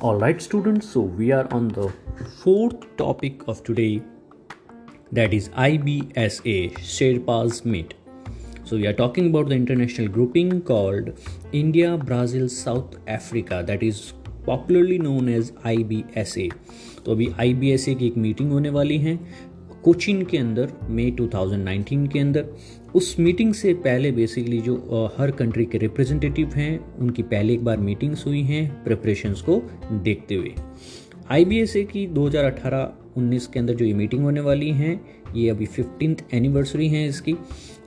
Alright, students, so we are on the fourth topic of today that is IBSA Sherpas Meet. So, we are talking about the international grouping called India, Brazil, South Africa that is popularly known as I B S A तो अभी आई B S ए की एक meeting होने वाली है कोचिन के अंदर मई 2019 के अंदर उस मीटिंग से पहले बेसिकली जो हर कंट्री के रिप्रेजेंटेटिव हैं, उनकी पहले एक बार मीटिंग्स हुई हैं प्रिपरेशंस को देखते हुए। आईबीएसए की 2018-19 के अंदर जो ये मीटिंग होने वाली हैं ये अभी फिफ्टींथ एनिवर्सरी है इसकी।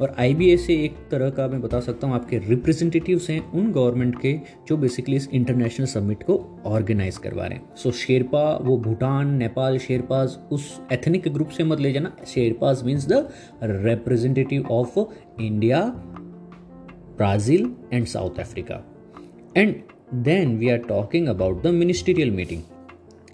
और आई से एक तरह का मैं बता सकता हूँ आपके रिप्रेजेंटेटिव्स हैं उन गवर्नमेंट के जो बेसिकली इस इंटरनेशनल समिट को ऑर्गेनाइज करवा रहे हैं। सो so, शेरपा वो भूटान नेपाल शेरपाज उस एथनिक ग्रुप से मत ले जाना। Sherpas means the representative of India Brazil and South Africa and then we are talking about the ministerial meeting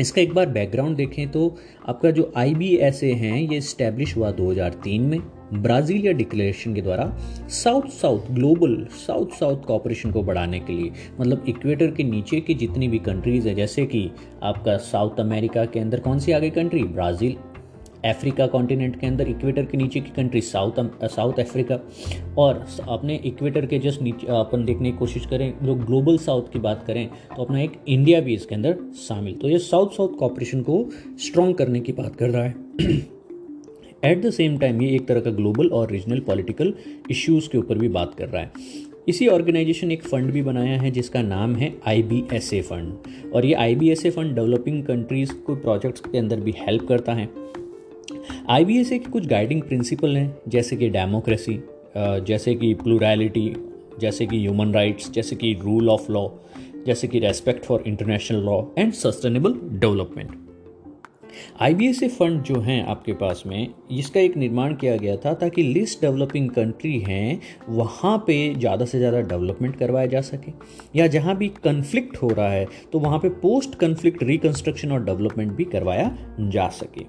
इसका एक बार बैकग्राउंड देखें तो आपका जो आई बी एस ए हैं, ये इस्टेब्लिश हुआ 2003 में, ब्राज़ीलिया डिक्लेरेशन के द्वारा south south global south south cooperation को बढ़ाने के लिए मतलब इक्वेटर के नीचे की जितनी भी कंट्रीज़ है, जैसे कि आपका साउथ अमेरिका के अंदर कौन सी आ गई कंट्री ब्राज़ील। अफ्रीका कॉन्टिनेंट के अंदर इक्वेटर के नीचे की कंट्री साउथ साउथ अफ्रीका और अपने इक्वेटर के जस्ट नीचे अपन देखने की कोशिश करें लोग ग्लोबल साउथ की बात करें तो अपना एक इंडिया भी इसके अंदर शामिल। तो ये साउथ साउथ कॉपरेशन को स्ट्रॉन्ग करने की बात कर रहा है। एट द सेम टाइम ये एक तरह का ग्लोबल और रीजनल पॉलिटिकल इश्यूज़ के ऊपर भी बात कर रहा है। इसी ऑर्गेनाइजेशन एक फ़ंड भी बनाया है, जिसका नाम है I B S A fund और ये I B S A fund developing countries को प्रोजेक्ट्स के अंदर भी हेल्प करता है। आई के कुछ गाइडिंग प्रिंसिपल हैं, जैसे कि डेमोक्रेसी जैसे कि प्लूरलिटी जैसे कि ह्यूमन राइट्स जैसे कि रूल ऑफ़ लॉ जैसे कि respect for international law and sustainable development I fund जो हैं आपके पास में, इसका एक निर्माण किया गया था ताकि लिस्ट डेवलपिंग कंट्री हैं, वहाँ पे ज़्यादा से ज़्यादा डेवलपमेंट करवाया जा सके। या जहाँ भी कन्फ्लिक्ट हो रहा है तो वहाँ पे पोस्ट कन्फ्लिक्ट रिकन्स्ट्रक्शन और डेवलपमेंट भी करवाया जा सके।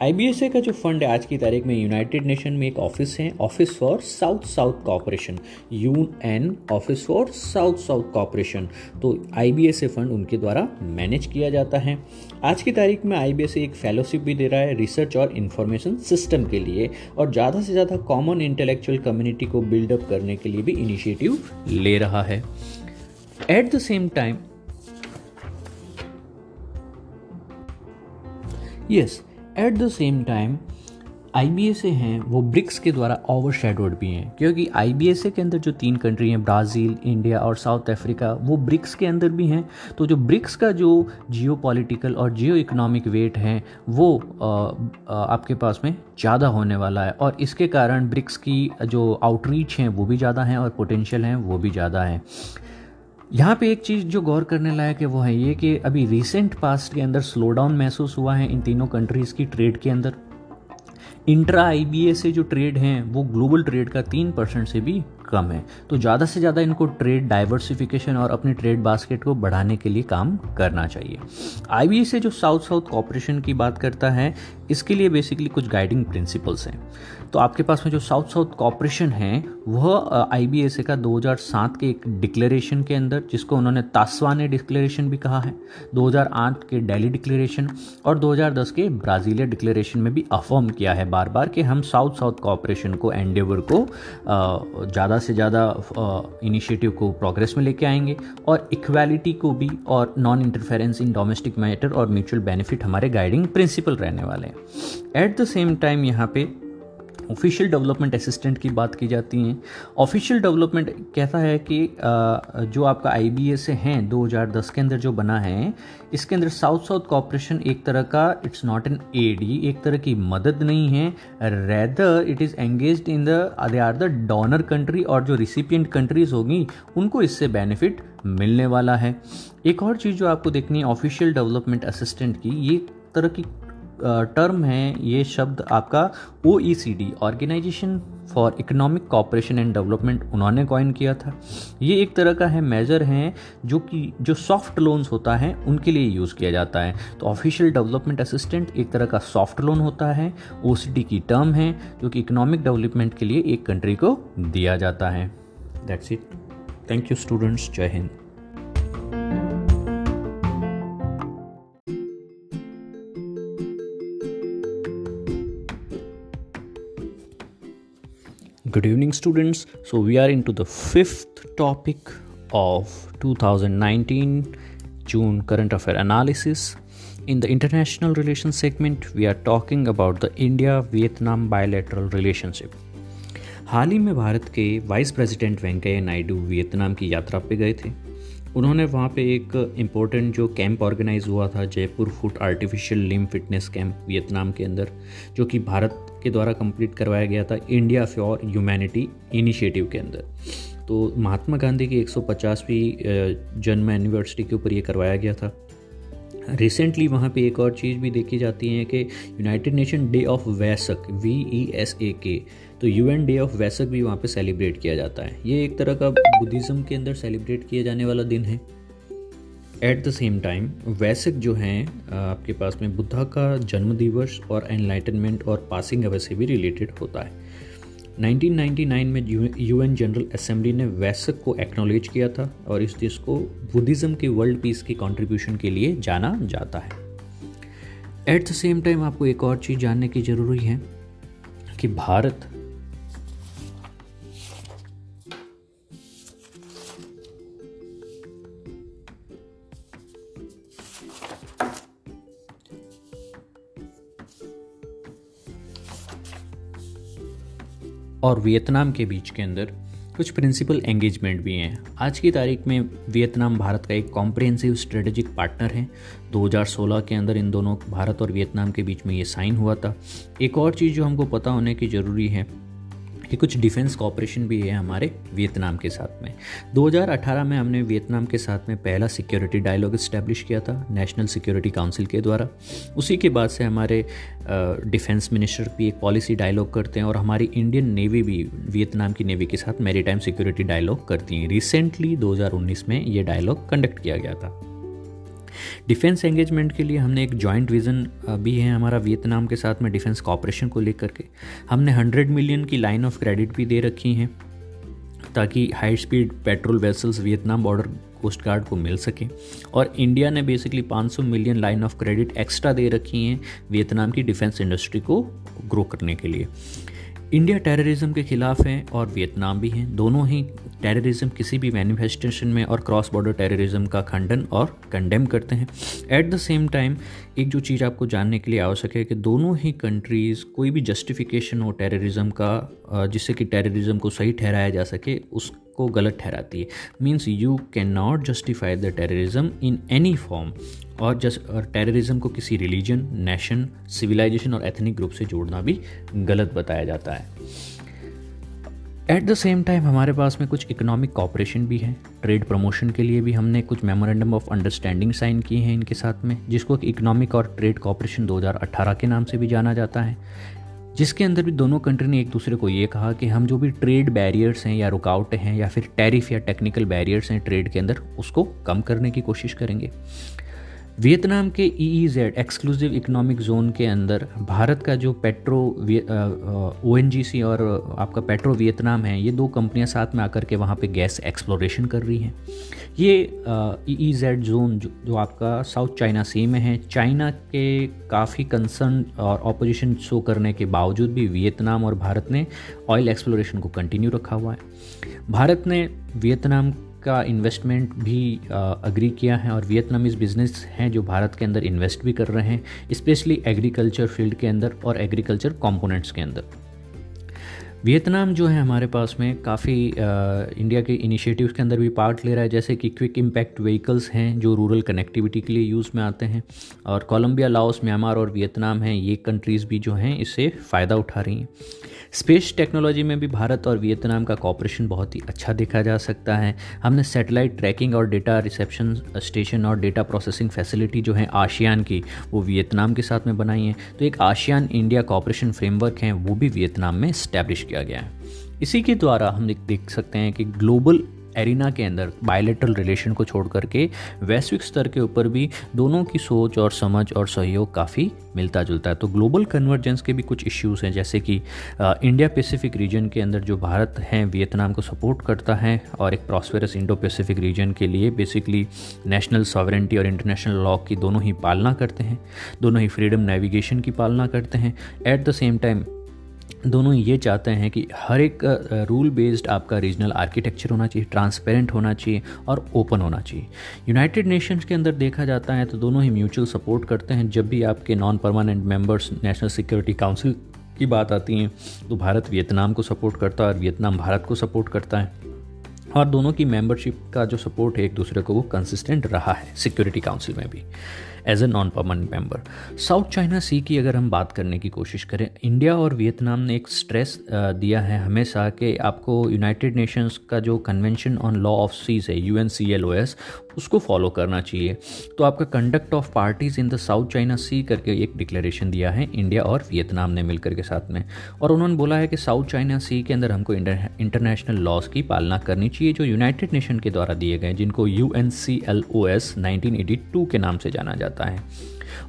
IBSA का जो फंड है, आज की तारीख में यूनाइटेड नेशन में एक ऑफ़िस है office for south south cooperation U N office for south south cooperation तो IBSA फंड उनके द्वारा मैनेज किया जाता है। आज की तारीख में IBSA एक फेलोशिप भी दे रहा है रिसर्च और इन्फॉर्मेशन सिस्टम के लिए और ज़्यादा से ज़्यादा कॉमन इंटेलेक्चुअल कम्युनिटी को बिल्डअप करने के लिए भी इनिशिएटिव ले रहा है। At the same time yes at the same time I B S A हैं वो ब्रिक्स के द्वारा ओवर भी हैं। क्योंकि आई बी एस ए के अंदर जो तीन कंट्री हैं ब्राज़ील इंडिया और साउथ अफ्रीका वो ब्रिक्स के अंदर भी हैं। तो जो ब्रिक्स का जो जियो पॉलिटिकल और जियो इकोनॉमिक वेट है वो आ, आ, आपके पास में ज़्यादा होने वाला है। और इसके कारण ब्रिक्स की जो आउटरीच हैं वो भी ज़्यादा हैं और पोटेंशियल हैं वो भी ज़्यादा हैं। यहाँ पे एक चीज़ जो गौर करने लायक है, वो है ये कि अभी रिसेंट पास्ट के अंदर स्लो डाउन महसूस हुआ है इन तीनों कंट्रीज़ की ट्रेड के अंदर। इंट्रा आई से जो ट्रेड हैं, वो ग्लोबल ट्रेड का तीन परसेंट से भी कम है। तो ज़्यादा से ज़्यादा इनको ट्रेड डाइवर्सिफिकेशन और अपने ट्रेड बास्केट को बढ़ाने के लिए काम करना चाहिए। आईबीए से जो साउथ साउथ कॉपरेशन की बात करता है, इसके लिए बेसिकली कुछ गाइडिंग प्रिंसिपल्स हैं। तो आपके पास में जो साउथ साउथ कॉपरेशन है, वह आई बी एस ए का 2007 के एक डिक्लेरेशन के अंदर, जिसको उन्होंने तासवाने डिक्लेरेशन भी कहा है 2008 के डेली डिक्लेरेशन और 2010 के ब्राज़ीलिया डिक्लेरेशन में भी अफर्म किया है बार बार कि हम साउथ साउथ कॉपरेशन को एंडेवर को ज़्यादा से ज़्यादा इनिशिएटिव को प्रोग्रेस में लेके आएँगे और इक्वालिटी को भी और non interference in domestic matter और म्यूचुअल बेनिफिट हमारे गाइडिंग प्रिंसिपल रहने वाले हैं। एट द सेम टाइम यहाँ पे ऑफिशियल डेवलपमेंट असिस्टेंट की बात की जाती है। ऑफिशियल डेवलपमेंट कहता है कि जो आपका आई बी एस हैं 2010 के अंदर जो बना है, इसके अंदर साउथ साउथ कॉपरेशन एक तरह का इट्स नॉट एन एड एक तरह की मदद नहीं है। Rather it is engage in the they are the donor country और जो रिसिपियंट कंट्रीज़ होगी, उनको इससे बेनिफिट मिलने वाला है। एक और चीज़ जो आपको देखनी है ऑफिशियल डेवलपमेंट असिस्टेंट की, ये तरह की टर्म है, ये शब्द आपका O E C D organisation for economic cooperation and development उन्होंने कॉइन किया था। ये एक तरह का है मेजर है, जो कि, जो सॉफ्ट लोन्स होता है, उनके लिए यूज़ किया जाता है। तो ऑफिशियल डेवलपमेंट असिस्टेंट एक तरह का सॉफ्ट लोन होता है ओ सी डी की टर्म है, जो कि इकोनॉमिक डेवलपमेंट के लिए एक कंट्री को दिया जाता है। That's it thank you students Jai Hind good evening students so we are in to the fifth topic of 2019 June current affair analysis in the international relation segment we are talking about the India Vietnam bilateral relationship हाल ही में भारत के vice president Venkaiah Naidu Vietnam की यात्रा पर गए थे। उन्होंने वहाँ पर एक इम्पोर्टेंट जो कैंप ऑर्गेनाइज हुआ था, Jaipur foot artificial limb fitness camp Vietnam के अंदर, जो कि भारत के द्वारा कंप्लीट करवाया गया था इंडिया फॉर ह्यूमैनिटी इनिशिएटिव के अंदर। तो महात्मा गांधी की 150वीं जन्म एनिवर्सरी के ऊपर ये करवाया गया था। रिसेंटली वहाँ पे एक और चीज़ भी देखी जाती है कि United Nation Day of Vesak V E S A के तो U N Day of Vesak भी वहाँ पे सेलिब्रेट किया जाता है। ये एक तरह का बुद्धिज़्म के अंदर सेलिब्रेट किया जाने वाला दिन है। At the same time Vesak जो हैं आपके पास में बुद्धा का जन्म दिवस और एनलाइटनमेंट और पासिंग अवे से भी रिलेटेड होता है। 1999 में यूएन जनरल असेंबली ने वैसक को एक्नॉलेज किया था और इस देश को बुद्धिज़्म के वर्ल्ड पीस की कंट्रीब्यूशन के लिए जाना जाता है। एट द सेम टाइम आपको एक और चीज़ जानने की ज़रूरी है कि भारत और वियतनाम के बीच के अंदर कुछ प्रिंसिपल एंगेजमेंट भी हैं। आज की तारीख में वियतनाम भारत का एक कॉम्प्रिहेंसिव स्ट्रेटेजिक पार्टनर है। 2016 के अंदर इन दोनों भारत और वियतनाम के बीच में ये साइन हुआ था। एक और चीज़ जो हमको पता होने की ज़रूरी है कि कुछ डिफेंस कॉपरेशन भी है हमारे वियतनाम के साथ में। 2018 में हमने वियतनाम के साथ में पहला सिक्योरिटी डायलॉग इस्टेब्लिश किया था, नेशनल सिक्योरिटी काउंसिल के द्वारा। उसी के बाद से हमारे डिफेंस मिनिस्टर भी एक पॉलिसी डायलॉग करते हैं और हमारी इंडियन नेवी भी वियतनाम की नेवी के साथ मेरी सिक्योरिटी डायलॉग करती हैं। रिसेंटली 2019 में ये डायलॉग कंडक्ट किया गया था। डिफेंस एंगेजमेंट के लिए हमने एक जॉइंट विज़न भी है हमारा वियतनाम के साथ में डिफेंस कॉपरेशन को लेकर के। हमने 100 मिलियन की लाइन ऑफ़ क्रेडिट भी दे रखी हैं, ताकि high speed patrol vessels Vietnam border coast guard को मिल सके। और इंडिया ने basically 500 million line of credit extra दे रखी हैं वियतनाम की डिफेंस इंडस्ट्री को ग्रो करने के लिए। इंडिया टेररिज्म के खिलाफ है और वियतनाम भी हैं, दोनों ही टेररिज्म किसी भी मैनिफेस्टेशन में और क्रॉस बॉर्डर टेररिज्म का खंडन और कंडेम करते हैं। एट द सेम टाइम एक जो चीज़ आपको जानने के लिए आवश्यक है कि दोनों ही कंट्रीज़ कोई भी जस्टिफिकेशन हो टेररिज्म का जिससे कि टेररिज्म को सही ठहराया जा सके, उसको गलत ठहराती है। Means you can not justify the terrorism in any form और जस्ट और टेररिज्म को किसी रिलीजन नेशन सिविलाइजेशन और एथनिक ग्रुप से जोड़ना भी गलत बताया जाता है। एट द सेम टाइम हमारे पास में कुछ इकोनॉमिक कॉपरेशन भी है। ट्रेड प्रमोशन के लिए भी हमने कुछ मेमोरेंडम ऑफ़ अंडरस्टैंडिंग साइन किए हैं इनके साथ में, जिसको इकोनॉमिक और ट्रेड कॉपरेशन 2018 के नाम से भी जाना जाता है। जिसके अंदर भी दोनों कंट्री ने एक दूसरे को ये कहा कि हम जो भी ट्रेड बैरियर्स हैं या रुकावटें हैं या फिर टैरिफ या टेक्निकल बैरियर्स हैं ट्रेड के अंदर, उसको कम करने की कोशिश करेंगे। वियतनाम के E E Z exclusive economic zone के अंदर भारत का जो पेट्रो ओ एन जी सी और आपका पेट्रो वियतनाम है ये दो कंपनियाँ साथ में आकर के वहाँ पे गैस एक्सप्लोरेशन कर रही हैं। ये ई ई जेड जोन जो, जो आपका साउथ चाइना सी में है चाइना के काफ़ी कंसर्न और ऑपोजिशन शो करने के बावजूद भी वियतनाम और भारत ने ऑयल एक्सप्लोरेशन को कंटिन्यू रखा हुआ है। भारत ने वियतनाम का इन्वेस्टमेंट भी अग्री किया है और वियतनामीज बिज़नेस हैं जो भारत के अंदर इन्वेस्ट भी कर रहे हैं स्पेशली एग्रीकल्चर फ़ील्ड के अंदर और एग्रीकल्चर कंपोनेंट्स के अंदर। वियतनाम जो है हमारे पास में काफ़ी इंडिया के इनिशिएटिव्स के अंदर भी पार्ट ले रहा है, जैसे कि क्विक इम्पैक्ट व्हीकल्स हैं, जो रूरल कनेक्टिविटी के लिए यूज़ में आते हैं, और कोलंबिया लाओस म्यांमार और वियतनाम हैं, ये कंट्रीज़ भी जो हैं, इससे फ़ायदा उठा रही हैं। स्पेस टेक्नोलॉजी में भी भारत और वियतनाम का कॉपरेशन बहुत ही अच्छा देखा जा सकता है। हमने सैटेलाइट ट्रैकिंग और डेटा रिसेप्शन स्टेशन और डेटा प्रोसेसिंग फैसिलिटी जो है आशियान की, वो वियतनाम के साथ में बनाई है। तो एक आशियान इंडिया कॉपरेशन फ्रेमवर्क है, वो भी वियतनाम में इस्टेब्लिश किया गया है। इसी के द्वारा हम देख सकते हैं कि ग्लोबल एरिना के अंदर बायोलेटरल रिलेशन को छोड़ करके वैश्विक स्तर के ऊपर भी दोनों की सोच और समझ और सहयोग काफ़ी मिलता जुलता है। तो ग्लोबल कन्वर्जेंस के भी कुछ इश्यूज़ हैं, जैसे कि इंडिया पैसिफिक रीजन के अंदर जो भारत हैं, वियतनाम को सपोर्ट करता है और एक प्रॉस्पेरस इंडो पैसिफिक रीजन के लिए बेसिकली नेशनल सॉवरेंटी और इंटरनेशनल लॉ की दोनों ही पालना करते हैं, दोनों ही फ्रीडम नेविगेशन की पालना करते हैं। एट द सेम टाइम दोनों ये चाहते हैं कि हर एक रूल बेस्ड आपका रीजनल आर्किटेक्चर होना चाहिए ट्रांसपेरेंट होना चाहिए और ओपन होना चाहिए। यूनाइटेड नेशंस के अंदर देखा जाता है तो दोनों ही म्यूचुअल सपोर्ट करते हैं। जब भी आपके non permanent members national security council की बात आती है तो भारत वियतनाम को सपोर्ट करता है और वियतनाम भारत को सपोर्ट करता है। और दोनों की मेंबरशिप का जो सपोर्ट है, एक दूसरे को वो कंसिस्टेंट रहा है सिक्योरिटी काउंसिल में भी। As a non permanent member South China Sea की अगर हम बात करने की कोशिश करें इंडिया और वियतनाम ने एक स्ट्रेस दिया है हमेशा कि आपको यूनाइटेड नेशंस का जो convention on law of seas है U N C L O S उसको फॉलो करना चाहिए। तो आपका conduct of parties in the South China Sea करके एक डिक्लेरेशन दिया है इंडिया और वियतनाम ने मिलकर के साथ में। और उन्होंने बोला है कि साउथ चाइना सी के अंदर हमको इंटरनेशनल लॉज की पालना करनी चाहिए, जो यूनाइटेड नेशन के द्वारा दिए गए जिनको यू एन के नाम से जाना जाता है।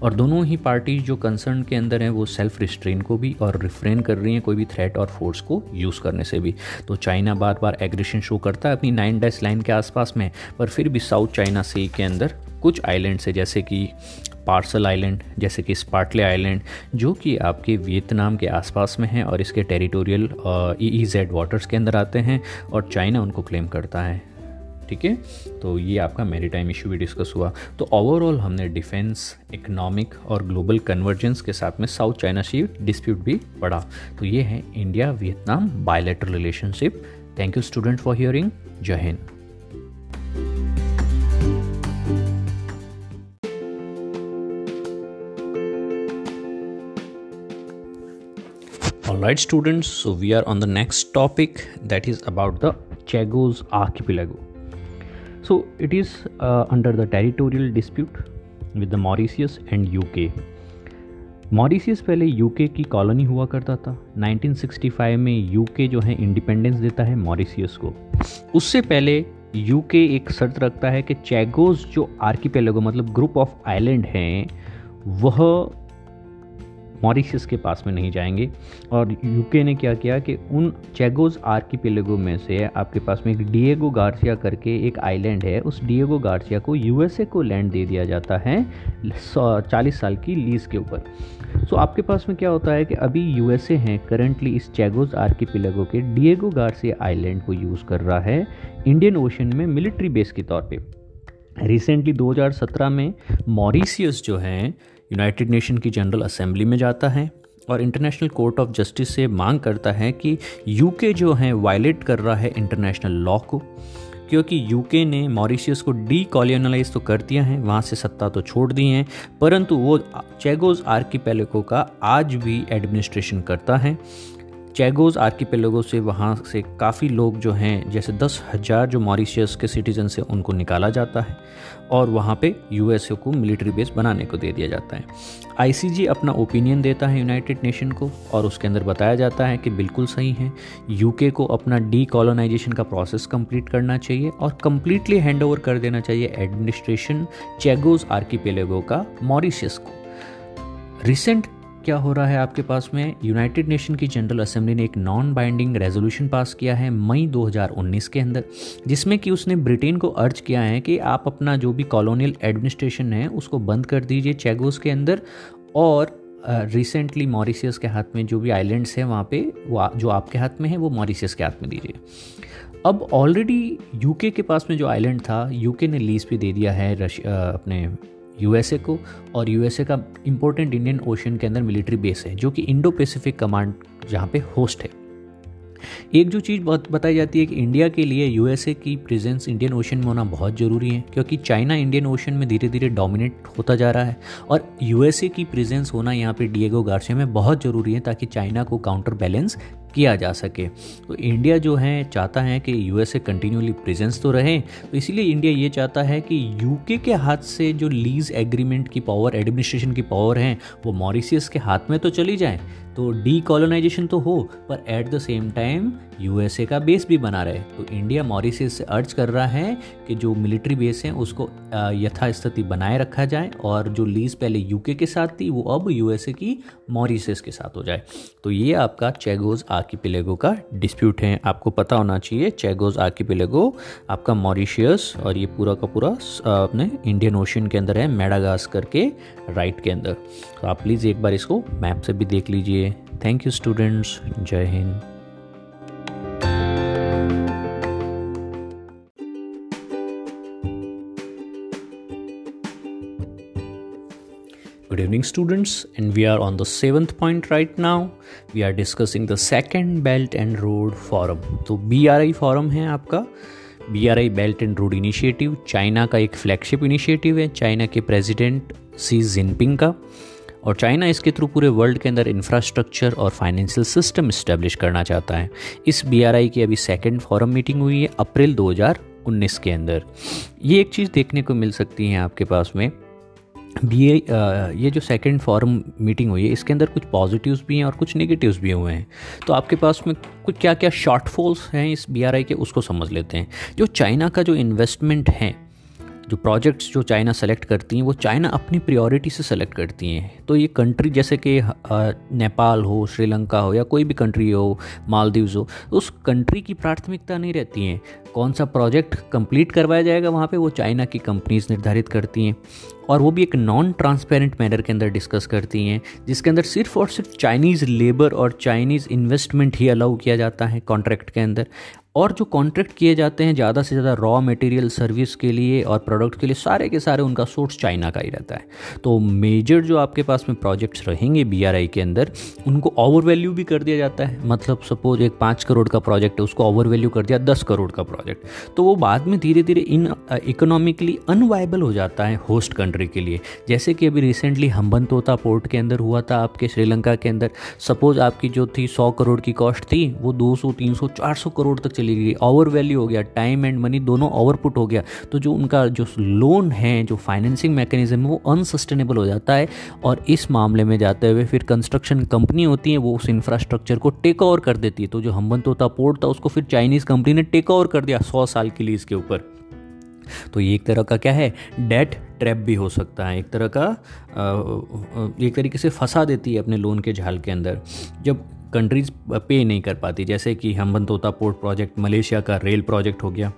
और दोनों ही पार्टी जो कंसर्न के अंदर हैं, वो सेल्फ रिस्ट्रेन को भी और रिफ्रेन कर रही हैं, कोई भी थ्रेट और फोर्स को यूज़ करने से भी। तो चाइना बार बार एग्रेशन शो करता है अपनी नाइन डैश लाइन के आसपास में, पर फिर भी साउथ चाइना सी के अंदर कुछ आइलैंड्स है, जैसे कि पार्सल आइलैंड जैसे कि स्पार्टले आइलैंड जो कि आपके वियतनाम के आसपास में है और इसके territorial E E Z waters के अंदर आते हैं और चाइना उनको क्लेम करता है। ठीक है? तो ये आपका मेरी टाइम इशू भी डिस्कस हुआ। तो ओवरऑल हमने डिफेंस इकोनॉमिक और ग्लोबल कन्वर्जेंस के साथ में साउथ चाइना सी डिस्प्यूट भी पढ़ा। तो ये है India Vietnam bilateral relationship thank you student for hearing जय Hind. Alright students, so we are on the next topic that is about the Chagos archipelago. So it is uh, under the territorial dispute with the Mauritius and UK. Mauritius पहले UK की colony हुआ करता था 1965 में UK जो है independence देता है मॉरिशियस को उससे पहले यूके एक शर्त रखता है कि चैगोस जो आर्किपेलेगो मतलब ग्रुप ऑफ़ आइलैंड हैं वह मॉरिशस के पास में नहीं जाएँगे। और यूके ने क्या किया कि उन चेगोज चैगोज आर्किपेलेगो में से आपके पास में एक डिएगो गार्सिया करके एक आइलैंड है। उस डिएगो गार्सिया को यूएसए को लैंड दे दिया जाता है चालीस साल की लीज के ऊपर। सो आपके पास में क्या होता है कि अभी यूएसए हैं करंटली इस चेगोज चैगोज आर्किपेलेगो के डिएगो गार्सिया आइलैंड को यूज़ कर रहा है इंडियन ओशन में मिलिट्री बेस के तौर पे। रिसेंटली 2017 में मॉरिशियस जो हैं यूनाइटेड नेशन की जनरल असेंबली में जाता है और इंटरनेशनल कोर्ट ऑफ़ जस्टिस से मांग करता है कि यूके जो है वायलेट कर रहा है इंटरनेशनल लॉ को, क्योंकि यूके ने मॉरिशियस को डी कॉलोनलाइज तो कर दिया है, वहाँ से सत्ता तो छोड़ दी है, परंतु वो चेगोज आर्किपेलेको का आज भी एडमिनिस्ट्रेशन करता है। चैगोज आर्किपेलोगो से, वहाँ से काफ़ी लोग जो हैं, जैसे दस हज़ार जो मॉरिशियस के सिटीजन से उनको निकाला जाता है और वहाँ पे यूएसए को मिलिट्री बेस बनाने को दे दिया जाता है। आईसीजी अपना ओपिनियन देता है यूनाइटेड नेशन को और उसके अंदर बताया जाता है कि बिल्कुल सही है, यूके को अपना डी का प्रोसेस कंप्लीट करना चाहिए और कम्प्लीटली हैंड ओवर कर देना चाहिए एडमिनिस्ट्रेशन चैगोज आर्किपेलेगो का, मॉरिशियस को। रिसेंट क्या हो रहा है आपके पास में? यूनाइटेड नेशन की जनरल असेंबली ने एक नॉन बाइंडिंग रेजोल्यूशन पास किया है मई 2019 के अंदर जिसमें कि उसने ब्रिटेन को अर्ज़ किया है कि आप अपना जो भी कॉलोनियल एडमिनिस्ट्रेशन है उसको बंद कर दीजिए चैगोस के अंदर और रिसेंटली uh, मॉरिशियस के हाथ में जो भी आइलैंड्स हैं वहाँ पे वो जो आपके हाथ में है वो मॉरिशियस के हाथ में दीजिए। अब ऑलरेडी यूके के पास में जो आइलैंड था यूके ने लीज भी दे दिया है रश अपने यूएसए को और यूएसए का इम्पोर्टेंट इंडियन ओशन के अंदर मिलिट्री बेस है, जो कि इंडो पैसिफिक कमांड जहाँ पे होस्ट है। एक जो चीज़ बहुत बताई जाती है कि इंडिया के लिए यूएसए की प्रेजेंस इंडियन ओशन में होना बहुत ज़रूरी है, क्योंकि चाइना इंडियन ओशन में धीरे धीरे डोमिनेट होता जा रहा है और यूएसए की प्रेजेंस होना यहाँ पे डिएगो गार्सिया में बहुत ज़रूरी है ताकि चाइना को काउंटर बैलेंस किया जा सके। तो इंडिया जो है, चाहता है कि यूएसए कंटिन्यूली प्रेजेंस तो रहे तो इसीलिए इंडिया ये चाहता है कि यूके के हाथ से जो लीज एग्रीमेंट की पावर एडमिनिस्ट्रेशन की पावर है, वो मॉरिशियस के हाथ में तो चली जाए। तो डी तो हो, पर at the same time USA का बेस भी बना रहे। तो इंडिया मॉरिसियस से अर्ज़ कर रहा है कि जो मिलिट्री बेस हैं, उसको यथास्थिति बनाए रखा जाए और जो लीज पहले यूके के साथ थी, वो अब यूएसए की मॉरिसियस के साथ हो जाए। तो ये आपका चेगोज आर्किपिलेगो का डिस्प्यूट है। आपको पता होना चाहिए चेगोज आर्किपिलेगो आपका मॉरिशियस और ये पूरा का पूरा अपने इंडियन ओशन के अंदर है मेडागास करके राइट के अंदर। तो आप प्लीज़ एक बार इसको मैप से भी देख लीजिए। Thank you students Jai Hind. Evening, students, and we are on the seventh point right now. We are discussing the second Belt and Road Forum. तो आई फॉरम है आपका। B R I belt and road initiative China का एक flagship initiative है China के president Xi Jinping का। और China इसके थ्रू पूरे वर्ल्ड के अंदर इंफ्रास्ट्रक्चर और फाइनेंशियल सिस्टम इस्टेब्लिश करना चाहता है। इस आई की अभी सेकेंड फॉरम मीटिंग हुई है अप्रैल 2019 के अंदर। ये एक चीज़ देखने को मिल सकती है आपके पास में। बी ए ये जो सेकेंड फॉरम मीटिंग हुई है, इसके अंदर कुछ पॉजिटिव्स भी हैं और कुछ नेगेटिव्स भी हुए हैं। तो आपके पास में कुछ क्या क्या शॉर्टफॉल्स हैं इस बीआरआई के, उसको समझ लेते हैं। जो चाइना का जो इन्वेस्टमेंट है जो प्रोजेक्ट्स जो चाइना सेलेक्ट करती हैं, वो चाइना अपनी प्रियोरिटी से सेलेक्ट करती हैं। तो ये कंट्री जैसे कि नेपाल हो, श्रीलंका हो या कोई भी कंट्री हो, मालदीव्स हो तो उस कंट्री की प्राथमिकता नहीं रहती हैं। कौन सा प्रोजेक्ट कंप्लीट करवाया जाएगा वहाँ पे, वो चाइना की कंपनीज़ निर्धारित करती हैं। और वो भी एक नॉन ट्रांसपेरेंट मैनर के अंदर डिस्कस करती हैं, जिसके अंदर सिर्फ़ और सिर्फ़ चाइनीज़ लेबर और चाइनीज़ इन्वेस्टमेंट ही अलाउ किया जाता है कॉन्ट्रैक्ट के अंदर। और जो कॉन्ट्रैक्ट किए जाते हैं, ज़्यादा से ज़्यादा रॉ मटेरियल सर्विस के लिए और प्रोडक्ट के लिए, सारे के सारे उनका सोर्स चाइना का ही रहता है। तो मेजर जो आपके पास में प्रोजेक्ट्स रहेंगे बीआरआई के अंदर, उनको ओवर वैल्यू भी कर दिया जाता है। मतलब सपोज़ एक पाँच करोड़ का प्रोजेक्ट है, उसको ओवर वैल्यू कर दिया, दस करोड़ का प्रोजेक्ट तो वो बाद में धीरे धीरे इन इकोनॉमिकली अनवाइबल हो जाता है होस्ट कंट्री के लिए। जैसे कि अभी रिसेंटली हम्बनतोता पोर्ट के अंदर हुआ था आपके श्रीलंका के अंदर। सपोज़ आपकी जो थी सौ करोड़ की कॉस्ट थी, वो दो सौ, तीन सौ, चार सौ करोड़ तक चली गई ओवर वैल्यू हो गया टाइम एंड मनी दोनों ओवरपुट हो गया तो जो उनका जो लोन है, जो फाइनेंसिंग मैकेनिज्म वो अनसस्टेनेबल हो जाता है और इस मामले में जाते हुए फिर कंस्ट्रक्शन कंपनी होती है, वो उस इंफ्रास्ट्रक्चर को टेक ओवर कर देती है। तो जो हम्बन तोता पोर्ट था, उसको फिर चाइनीज़ कंपनी ने टेक ओवर कर दिया सौ साल के लिए इसके ऊपर। तो ये एक तरह का क्या है डेट ट्रैप भी हो सकता है, एक तरह का एक तरीके से फंसा देती है अपने लोन के झाल के अंदर। जब कंट्रीज़ पे नहीं कर पाती। जैसे कि Hambantota port project Malaysia का रेल प्रोजेक्ट हो गया।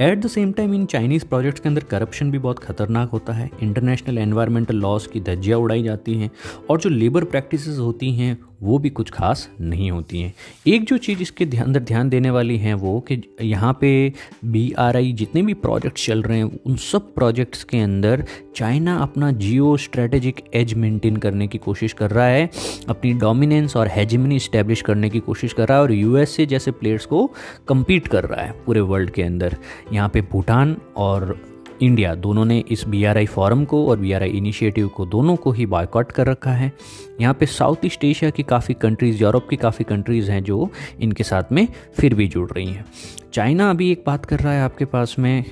एट द सेम टाइम इन चाइनीज़ प्रोजेक्ट्स के अंदर करप्शन भी बहुत खतरनाक होता है। इंटरनेशनल एनवायरमेंटल लॉस की धज्जियाँ उड़ाई जाती हैं और जो लेबर प्रैक्टिसेस होती हैं वो भी कुछ खास नहीं होती हैं। एक जो चीज़ इसके अंदर ध्यान देने वाली है वो कि यहाँ पे बी आर आई जितने भी प्रोजेक्ट्स चल रहे हैं, उन सब प्रोजेक्ट्स के अंदर चाइना अपना जियो स्ट्रेटेजिक एज मेंटेन करने की कोशिश कर रहा है, अपनी डोमिनेंस और हेजिमनी इस्टेब्लिश करने की कोशिश कर रहा है और यूएसए जैसे प्लेयर्स को कम्पीट कर रहा है पूरे वर्ल्ड के अंदर। यहाँ पे भूटान और इंडिया दोनों ने इस बी आर आई फॉरम को और बी आर आई इनिशिएटिव को दोनों को ही बॉयकॉट कर रखा है। यहाँ पे साउथ ईस्ट एशिया की काफ़ी कंट्रीज़ यूरोप की काफ़ी कंट्रीज़ हैं जो इनके साथ में फिर भी जुड़ रही हैं। चाइना अभी एक बात कर रहा है आपके पास में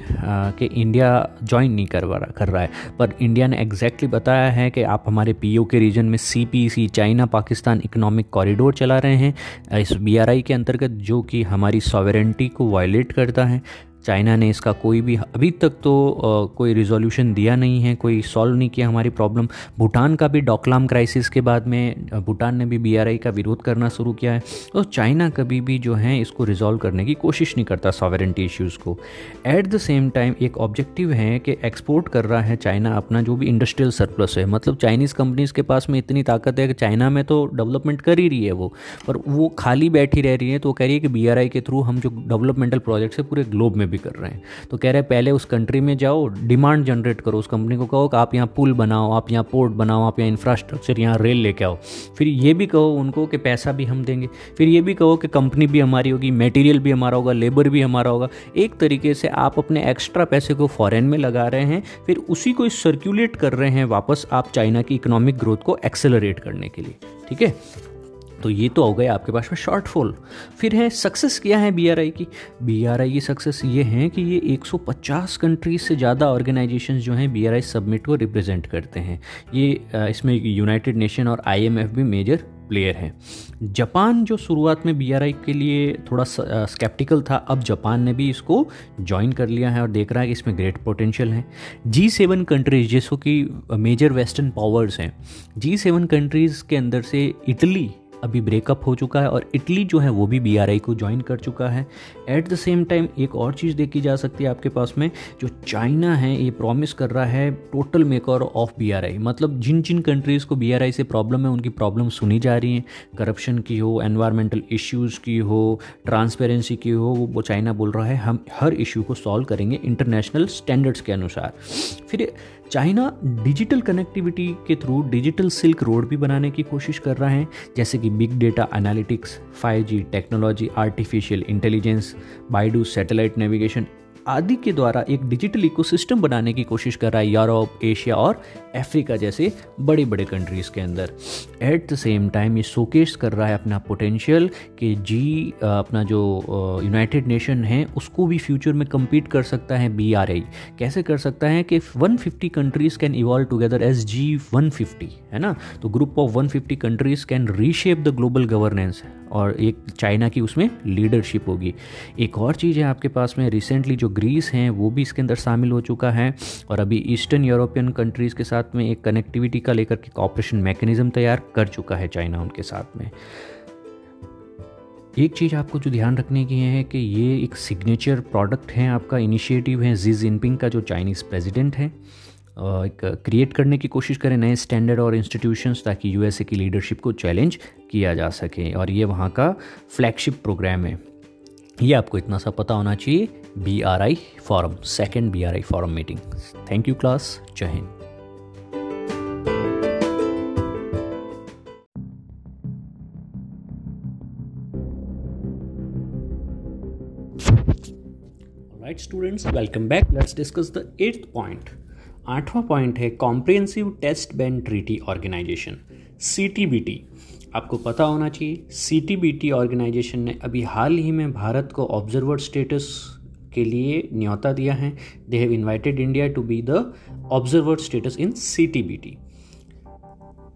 कि इंडिया ज्वाइन नहीं करवा रहा, कर रहा है। पर इंडिया ने एग्जैक्टली बताया है कि आप हमारे पीओ के रीजन में CPC China Pakistan economic corridor चला रहे हैं। इस BRI के अंतर्गत जो कि हमारी सॉवरेंटी को वायलेट करता है। चाइना ने इसका कोई भी अभी तक तो आ, कोई रिजोल्यूशन दिया नहीं है कोई सॉल्व नहीं किया हमारी प्रॉब्लम भूटान का भी डॉकलाम क्राइसिस के बाद में भूटान ने भी बीआरआई का विरोध करना शुरू किया है। तो चाइना कभी भी जो है इसको रिजॉल्व करने की कोशिश नहीं करता सॉवरेंटी इश्यूज़ को। एट द सेम टाइम एक ऑब्जेक्टिव है कि एक्सपोर्ट कर रहा है चाइना अपना जो भी इंडस्ट्रियल सरप्लस है। मतलब चाइनीज़ कंपनीज़ के पास में इतनी ताकत है कि चाइना में तो डेवलपमेंट कर ही रही है वो। पर वो खाली बैठी रह रही है तो वो कह रही है कि BRI के थ्रू हम जो डेवलपमेंटल प्रोजेक्ट्स है पूरे ग्लोब में भी कर रहे हैं। तो कह रहे हैं, पहले उस कंट्री में जाओ डिमांड जनरेट करो उस कंपनी को, कहो कि आप यहाँ पुल बनाओ, आप यहाँ पोर्ट बनाओ, आप यहाँ इंफ्रास्ट्रक्चर यहाँ रेल लेके आओ। फिर ये भी कहो उनको कि पैसा भी हम देंगे। फिर ये भी कहो कि कंपनी भी हमारी होगी मटेरियल भी हमारा होगा लेबर भी हमारा होगा। एक तरीके से आप अपने एक्स्ट्रा पैसे को फॉरेन में लगा रहे हैं, फिर उसी को सर्क्यूलेट कर रहे हैं वापस आप चाइना की इकोनॉमिक ग्रोथ को एक्सेलरेट करने के लिए। ठीक है? तो ये तो हो गए आपके पास में शॉर्टफॉल। फिर है सक्सेस क्या है बीआरआई की? बीआरआई की सक्सेस ये है कि ये 150 कंट्रीज़ से ज़्यादा ऑर्गेनाइजेशन जो हैं बीआरआई सबमिट को रिप्रेजेंट करते हैं। ये इसमें यूनाइटेड नेशन और आईएमएफ भी मेजर प्लेयर हैं। जापान जो शुरुआत में बीआरआई के लिए थोड़ा स्केप्टिकल था, अब जापान ने भी इसको ज्वाइन कर लिया है और देख रहा है कि इसमें ग्रेट पोटेंशियल है। जी सेवन कंट्रीज़ जैसो कि मेजर वेस्टर्न पावर्स हैं। जी सेवन कंट्रीज़ के अंदर से इटली अभी ब्रेकअप हो चुका है और इटली जो है वो भी बीआरआई को ज्वाइन कर चुका है। एट द सेम टाइम एक और चीज़ देखी जा सकती है आपके पास में, जो चाइना है, ये प्रॉमिस कर रहा है टोटल मेकर ऑफ़ बीआरआई मतलब जिन जिन कंट्रीज़ को बीआरआई से प्रॉब्लम है, उनकी प्रॉब्लम सुनी जा रही हैं। करप्शन की हो एनवायरमेंटल इश्यूज़ की हो ट्रांसपेरेंसी की हो, वो चाइना बोल रहा है, हम हर इशू को सॉल्व करेंगे इंटरनेशनल स्टैंडर्ड्स के अनुसार। फिर चाइना डिजिटल कनेक्टिविटी के थ्रू डिजिटल सिल्क रोड भी बनाने की कोशिश कर रहा है, जैसे कि big data analytics 5G technology, artificial intelligence, Baidu satellite navigation आदि के द्वारा एक डिजिटल इकोसिस्टम बनाने की कोशिश कर रहा है यूरोप, एशिया और अफ्रीका जैसे बड़े बड़े कंट्रीज़ के अंदर। एट द सेम टाइम ये शोकेस कर रहा है अपना पोटेंशियल कि जी अपना जो यूनाइटेड नेशन है, उसको भी फ्यूचर में कम्पीट कर सकता है बी कैसे कर सकता है कि 150 countries can evolve together S G 150 है ना? तो group of 150 countries can reshape the global governance और एक चाइना की उसमें लीडरशिप होगी। एक और चीज़ है आपके पास में रिसेंटली जो ग्रीस हैं, वो भी इसके अंदर शामिल हो चुका है और अभी ईस्टर्न यूरोपियन कंट्रीज़ के साथ में एक कनेक्टिविटी का लेकर के ऑपरेशन मैकेनिज्म तैयार कर चुका है चाइना उनके साथ में। एक चीज़ आपको जो ध्यान रखने की है कि ये एक सिग्नेचर प्रोडक्ट है, आपका इनिशिएटिव है जी जिनपिंग का, जो चाइनीज़ प्रेसिडेंट है। एक क्रिएट करने की कोशिश करें नए स्टैंडर्ड और इंस्टीट्यूशंस ताकि यूएसए की लीडरशिप को चैलेंज किया जा सके। और ये वहाँ का फ्लैगशिप प्रोग्राम है। ये आपको इतना सा पता होना चाहिए। B R I forum second B R I forum meeting thank you class जय Hind students welcome back let's discuss the eighth point आठवां पॉइंट है comprehensive test ban treaty organisation CTBT आपको पता होना चाहिए सीटीबीटी ऑर्गेनाइजेशन ने अभी हाल ही में भारत को ऑब्जर्वर स्टेटस के लिए न्योता दिया है। They have invited India to be the observer status in C T B T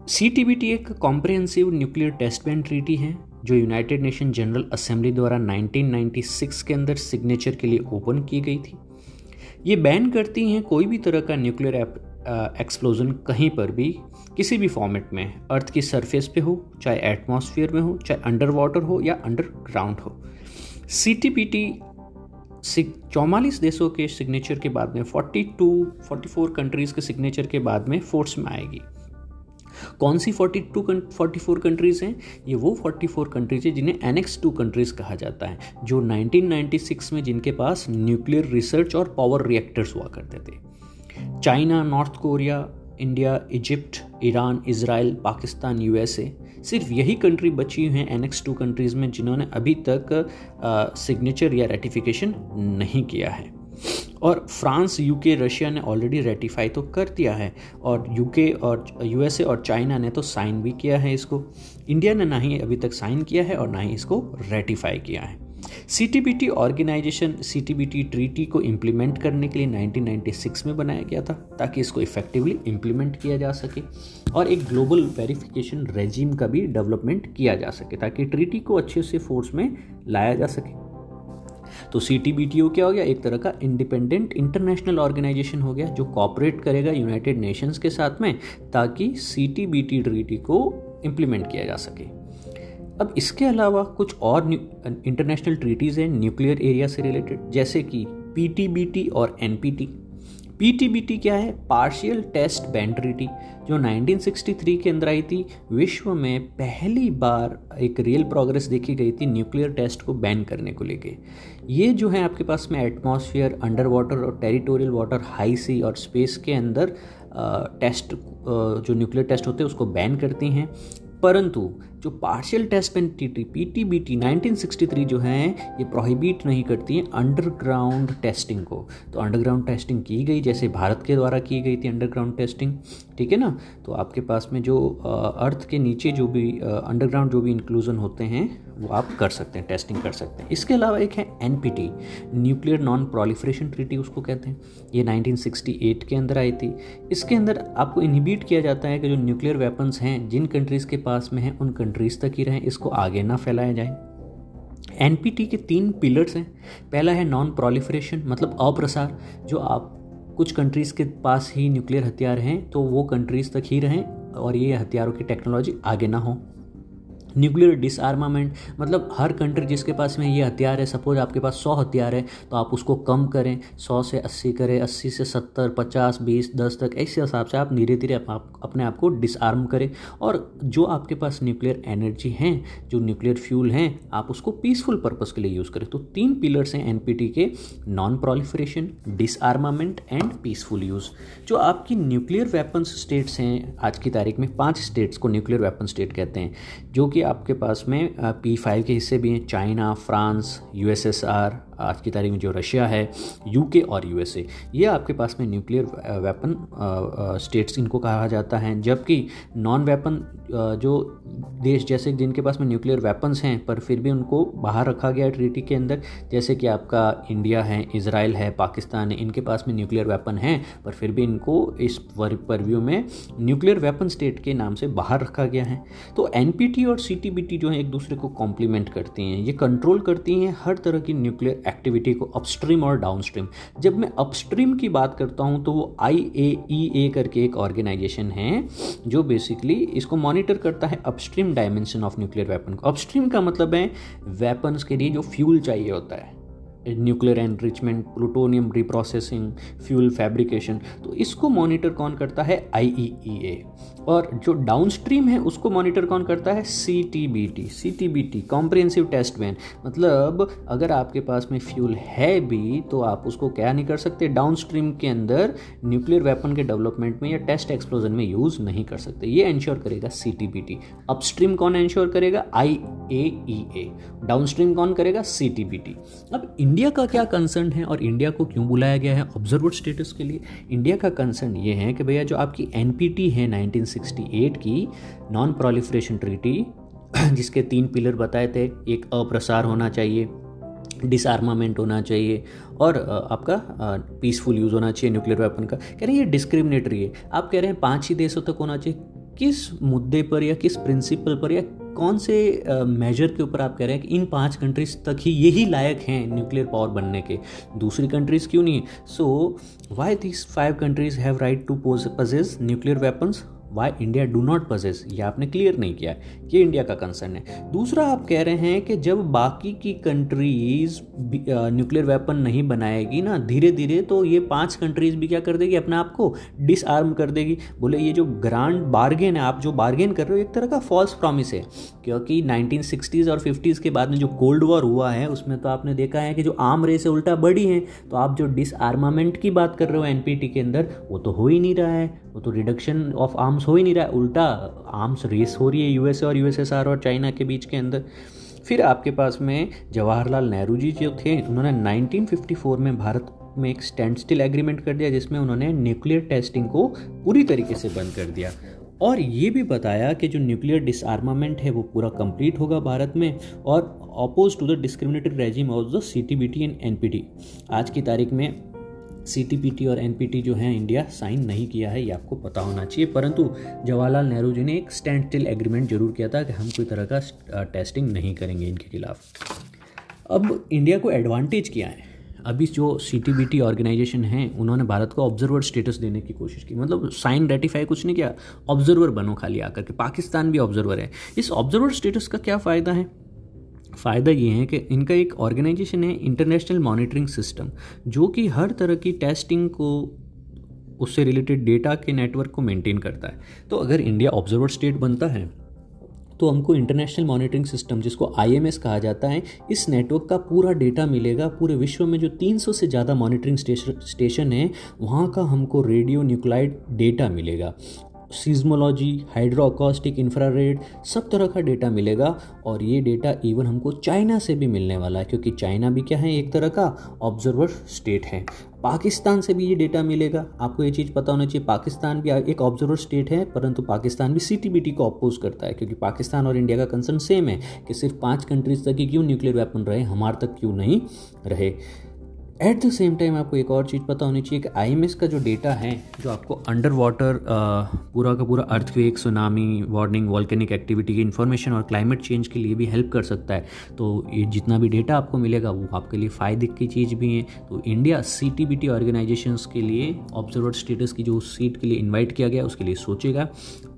C T B T एक comprehensive nuclear test ban treaty है, जो यूनाइटेड नेशन जनरल असेंबली द्वारा 1996 के अंदर सिग्नेचर के लिए ओपन की गई थी। ये बैन करती हैं कोई भी तरह का न्यूक्लियर एक्सप्लोजन कहीं पर भी, किसी भी फॉर्मेट में अर्थ की सरफेस पे हो, चाहे एटमॉस्फेयर में हो, चाहे अंडर वाटर हो या अंडरग्राउंड हो। सी टी पी टी चौवालीस देशों के सिग्नेचर के बाद में 42 44 कंट्रीज़ के सिग्नेचर के बाद में फोर्स में आएगी। कौन सी 42 44 कंट्रीज़ हैं? ये वो 44 कंट्रीज़ हैं जिन्हें एनेक्स टू कंट्रीज़ कहा जाता है, जो 1996 में जिनके पास न्यूक्लियर रिसर्च और पावर रिएक्टर्स हुआ करते थे। China North Korea India Egypt Iran Israel Pakistan USA सिर्फ़ यही कंट्री बची हुई हैं एनेक्स टू कंट्रीज़ में जिन्होंने अभी तक सिग्नेचर या रेटिफिकेशन नहीं किया है। और फ्रांस यूके रशिया ने ऑलरेडी रेटिफाई तो कर दिया है और यूके और यूएसए और चाइना ने तो साइन भी किया है इसको। इंडिया ने ना ही अभी तक साइन किया है और ना ही इसको रेटिफाई किया है। सीटीबीटी ऑर्गेनाइजेशन सीटीबीटी ट्रीटी को इम्प्लीमेंट करने के लिए 1996 में बनाया गया था ताकि इसको इफेक्टिवली इम्प्लीमेंट किया जा सके और एक ग्लोबल वेरिफिकेशन रेजिम का भी डेवलपमेंट किया जा सके ताकि ट्रीटी को अच्छे से फोर्स में लाया जा सके। तो C T B T O क्या हो गया? एक तरह का इंडिपेंडेंट इंटरनेशनल ऑर्गेनाइजेशन हो गया, जो कॉपरेट करेगा यूनाइटेड नेशंस के साथ में, ताकि C T B T treaty को इम्प्लीमेंट किया जा सके। अब इसके अलावा कुछ और इंटरनेशनल ट्रीटीज़ हैं न्यूक्लियर एरिया से रिलेटेड जैसे कि पी टी बी टी और एनपीटी पीटीबीटी क्या है? पार्शियल टेस्ट बैन ट्रीटी जो 1963 के अंदर आई थी, विश्व में पहली बार एक रियल प्रोग्रेस देखी गई थी न्यूक्लियर टेस्ट को बैन करने को लेके। ये जो है आपके पास में एटमॉस्फेयर अंडर वाटर और टेरिटोरियल वाटर हाई सी और स्पेस के अंदर टेस्ट जो न्यूक्लियर टेस्ट होते हैं, उसको बैन करती हैं। परंतु जो partial test and T T P T B T nineteen sixty three जो है, ये प्रोहिबिट नहीं करती है अंडरग्राउंड टेस्टिंग को। तो अंडरग्राउंड टेस्टिंग की गई, जैसे भारत के द्वारा की गई थी अंडरग्राउंड टेस्टिंग ठीक है ना? तो आपके पास में जो अर्थ के नीचे जो भी अंडरग्राउंड जो भी इंक्लूजन होते हैं, वो आप कर सकते हैं टेस्टिंग कर सकते हैं। इसके अलावा एक है NPT nuclear non proliferation treaty उसको कहते हैं। ये 1968 के अंदर आई थी। इसके अंदर आपको इनहिबिट किया जाता है कि जो न्यूक्लियर वेपन्स हैं, जिन कंट्रीज़ के पास में हैं, उन कंट्रीज़ तक ही रहें, इसको आगे ना फैलाया जाए। एनपीटी के तीन पिलर्स हैं। पहला है नॉन प्रोलिफरेशन मतलब अप्रसार, जो आप कुछ कंट्रीज़ के पास ही न्यूक्लियर हथियार हैं तो वो कंट्रीज़ तक ही रहें और ये हथियारों की टेक्नोलॉजी आगे ना हो। न्यूक्लियर डिसआर्मामेंट मतलब हर कंट्री जिसके पास में ये हथियार है सपोज़ आपके पास सौ हथियार है तो आप उसको कम करें। सौ से अस्सी करें, अस्सी से सत्तर, पचास, बीस, दस तक, ऐसे हिसाब से आप धीरे धीरे आप, अपने आप को डिसआर्म करें। और जो आपके पास न्यूक्लियर एनर्जी हैं, जो न्यूक्लियर फ्यूल हैं, आप उसको पीसफुल पर्पज़ के लिए यूज़ करें। तो तीन पिलर्स हैं एनपीटी के non proliferation disarmament and peaceful use जो आपकी न्यूक्लियर वेपन्स स्टेट्स हैं, आज की तारीख में पाँच स्टेट्स को न्यूक्लियर वेपन स्टेट कहते हैं, जो कि आपके पास में पी फाइव के हिस्से भी हैं चाइना फ्रांस यूएसएसआर आज की तारीख में जो रशिया है यूके और यूएसए ये आपके पास में न्यूक्लियर वेपन स्टेट्स इनको कहा जाता है, जबकि नॉन वेपन जो देश जैसे जिनके पास में न्यूक्लियर वेपन्स हैं, पर फिर भी उनको बाहर रखा गया ट्रीटी के अंदर, जैसे कि आपका इंडिया है इसराइल है पाकिस्तान है, इनके पास में न्यूक्लियर वेपन हैं, पर फिर भी इनको इस परव्यू में न्यूक्लियर वेपन स्टेट के नाम से बाहर रखा गया है। तो एनपीटी और सीटीबीटी जो है, एक दूसरे को कॉम्प्लीमेंट करती हैं, ये कंट्रोल करती हैं, हर तरह की न्यूक्लियर एक्टिविटी को अपस्ट्रीम और डाउनस्ट्रीम जब मैं अपस्ट्रीम की बात करता हूँ तो वो आई ए ई ए करके एक ऑर्गेनाइजेशन है, जो बेसिकली इसको मॉनिटर करता है upstream dimension of nuclear weapon को। अपस्ट्रीम का मतलब है वेपन्स के लिए जो फ्यूल चाहिए होता है। Nuclear enrichment plutonium reprocessing fuel fabrication तो इसको मॉनिटर कौन करता है? आई और जो डाउन स्ट्रीम है, उसको मॉनिटर कौन करता है? C T B T C T B T comprehensive test ban मतलब अगर आपके पास में फ्यूल है भी तो आप उसको क्या नहीं कर सकते? डाउन स्ट्रीम के अंदर न्यूक्लियर वेपन के डेवलपमेंट में या टेस्ट एक्सप्लोजन में यूज़ नहीं कर सकते। ये इंश्योर करेगा C T B T upstream कौन इंश्योर करेगा? I A E A downstream कौन करेगा? सी टी बी टी अब इंडिया का क्या कंसर्न है और इंडिया को क्यों बुलाया गया है? ऑब्जर्वर स्टेटस के लिए। इंडिया का कंसर्न ये है कि भैया, जो आपकी एन पी टी है 1968 की नॉन प्रोलिफ्रेशन ट्रीटी जिसके तीन पिलर बताए थे, एक अप्रसार होना चाहिए डिसआर्मामेंट होना चाहिए, और आपका पीसफुल यूज़ होना चाहिए न्यूक्लियर वेपन का। कह रहे हैं, ये डिस्क्रिमिनेटरी है। आप कह रहे हैं, पाँच ही देशों तक होना चाहिए। किस मुद्दे पर या किस प्रिंसिपल पर या कौन से मेजर के ऊपर आप कह रहे हैं कि इन पाँच कंट्रीज़ तक ही यही लायक हैं न्यूक्लियर पावर बनने के? दूसरी कंट्रीज़ क्यों नहीं? So why this five countries have right to possess nuclear weapons why India do not possess ये आपने क्लियर नहीं किया, ये इंडिया का कंसर्न है। दूसरा आप कह रहे हैं कि जब बाकी की कंट्रीज़ न्यूक्लियर वेपन नहीं बनाएगी ना धीरे धीरे तो ये पाँच कंट्रीज़ भी क्या कर देगी, अपने आप को डिसआर्म कर देगी। बोले, ये जो ग्रांड बार्गेन है, आप जो बार्गेन कर रहे हो, एक तरह का फॉल्स प्रॉमिस है। क्योंकि नाइनटीन और फिफ्टीज़ के बाद में जो कोल्ड वॉर हुआ है, उसमें तो आपने देखा है कि जो आम रेस है, उल्टा बढ़ी है। तो आप जो डिसआर्मामेंट की बात कर रहे हो एन के अंदर, वो तो हो ही नहीं रहा है। वो तो रिडक्शन ऑफ़ आर्म्स हो ही नहीं रहा है उल्टा आर्म्स रेस हो रही है यूएसए और यूएसएसआर और चाइना के बीच के अंदर। फिर आपके पास में जवाहरलाल नेहरू जी जो थे, उन्होंने 1954 में भारत में एक स्टैंड स्टिल एग्रीमेंट कर दिया, जिसमें उन्होंने न्यूक्लियर टेस्टिंग को पूरी तरीके से बंद कर दिया। और ये भी बताया कि जो न्यूक्लियर डिसआर्मामेंट है, वो पूरा कंप्लीट होगा भारत में और oppose to the discriminatory regime of the C T B T and N P T आज की तारीख में सी और एनपीटी जो है इंडिया साइन नहीं किया है, ये आपको पता होना चाहिए। परंतु जवाहरलाल नेहरू जी ने एक स्टैंड स्टिल एग्रीमेंट ज़रूर किया था कि हम कोई तरह का टेस्टिंग नहीं करेंगे इनके खिलाफ। अब इंडिया को एडवांटेज क्या है? अभी जो सी टी ऑर्गेनाइजेशन है, उन्होंने भारत को ऑब्जर्वर स्टेटस देने की कोशिश की। मतलब साइन रेटिफाई कुछ नहीं किया ऑब्जर्वर बनो खाली आकर के। पाकिस्तान भी ऑब्जर्वर है। इस ऑब्जर्वर स्टेटस का क्या फ़ायदा है? फ़ायदा ये है कि इनका एक ऑर्गेनाइजेशन है इंटरनेशनल मॉनिटरिंग सिस्टम जो कि हर तरह की टेस्टिंग को, उससे रिलेटेड डेटा के नेटवर्क को मेंटेन करता है। तो अगर इंडिया ऑब्जर्वर स्टेट बनता है तो हमको इंटरनेशनल मॉनिटरिंग सिस्टम जिसको आईएमएस कहा जाता है, इस नेटवर्क का पूरा डेटा मिलेगा। पूरे विश्व में जो 300 से ज़्यादा मॉनिटरिंग स्टेशन है, वहाँ का हमको रेडियो न्यूक्लाइड डेटा मिलेगा। सीजमोलॉजी हाइड्रोकॉस्टिक इंफ्रारेड सब तरह का डेटा मिलेगा और ये डेटा इवन हमको चाइना से भी मिलने वाला है, क्योंकि चाइना भी क्या है, एक तरह का ऑब्जर्वर स्टेट है। पाकिस्तान से भी ये डेटा मिलेगा। आपको ये चीज़ पता होना चाहिए, पाकिस्तान भी एक ऑब्जर्वर स्टेट है, परंतु पाकिस्तान भी सीटीबीटी को अपोज करता है, क्योंकि पाकिस्तान और इंडिया का कंसर्न सेम है कि सिर्फ़ पाँच कंट्रीज़ तक ही क्यों न्यूक्लियर वेपन रहे, हमारे तक क्यों नहीं रहे। एट द सेम टाइम आपको एक और चीज़ पता होनी चाहिए कि आईएमएस का जो डेटा है, जो आपको अंडर वाटर पूरा का पूरा earthquake tsunami warning volcanic activity की इन्फॉर्मेशन और क्लाइमेट चेंज के लिए भी हेल्प कर सकता है। तो ये जितना भी डेटा आपको मिलेगा, वो आपके लिए फ़ायदे की चीज़ भी है। तो India C T B T organisation के लिए ऑब्जर्वर स्टेटस की जो सीट के लिए इन्वाइट किया गया, उसके लिए सोचेगा।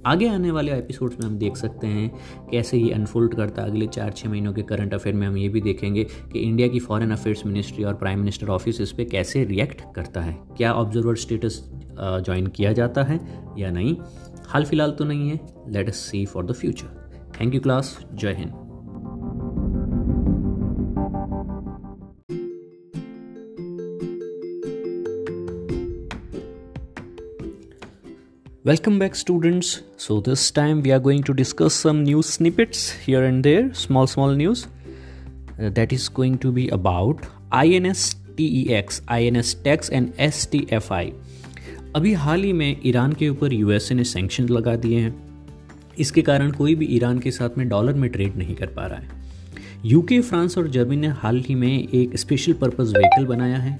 आगे आने वाले एपिसोड्स में हम देख सकते हैं कैसे ये अनफोल्ड करता है। अगले चार छः महीनों के करंट अफेयर में हम ये भी देखेंगे कि इंडिया की फॉरेन अफेयर्स मिनिस्ट्री और प्राइम मिनिस्टर इन्वेस्टर ऑफ़िस इस पर कैसे रिएक्ट करता है? क्या ऑब्जर्वर स्टेटस ज्वाइन किया जाता है या नहीं? हाल फ़िलहाल तो नहीं है। Let us see for the future thank you class जय Hind welcome back students so this time we are going to discuss some news snippets here and there small small news that is going to be about I N S TEX, INS TEX and STFI. अभी हाल ही में Iran के ऊपर USA ने sanction लगा दिए हैं इसके कारण कोई भी ईरान के साथ में डॉलर में ट्रेड नहीं कर पा रहा है यूके फ्रांस और जर्मनी ने हाल ही में एक स्पेशल पर्पज़ व्हीकल बनाया है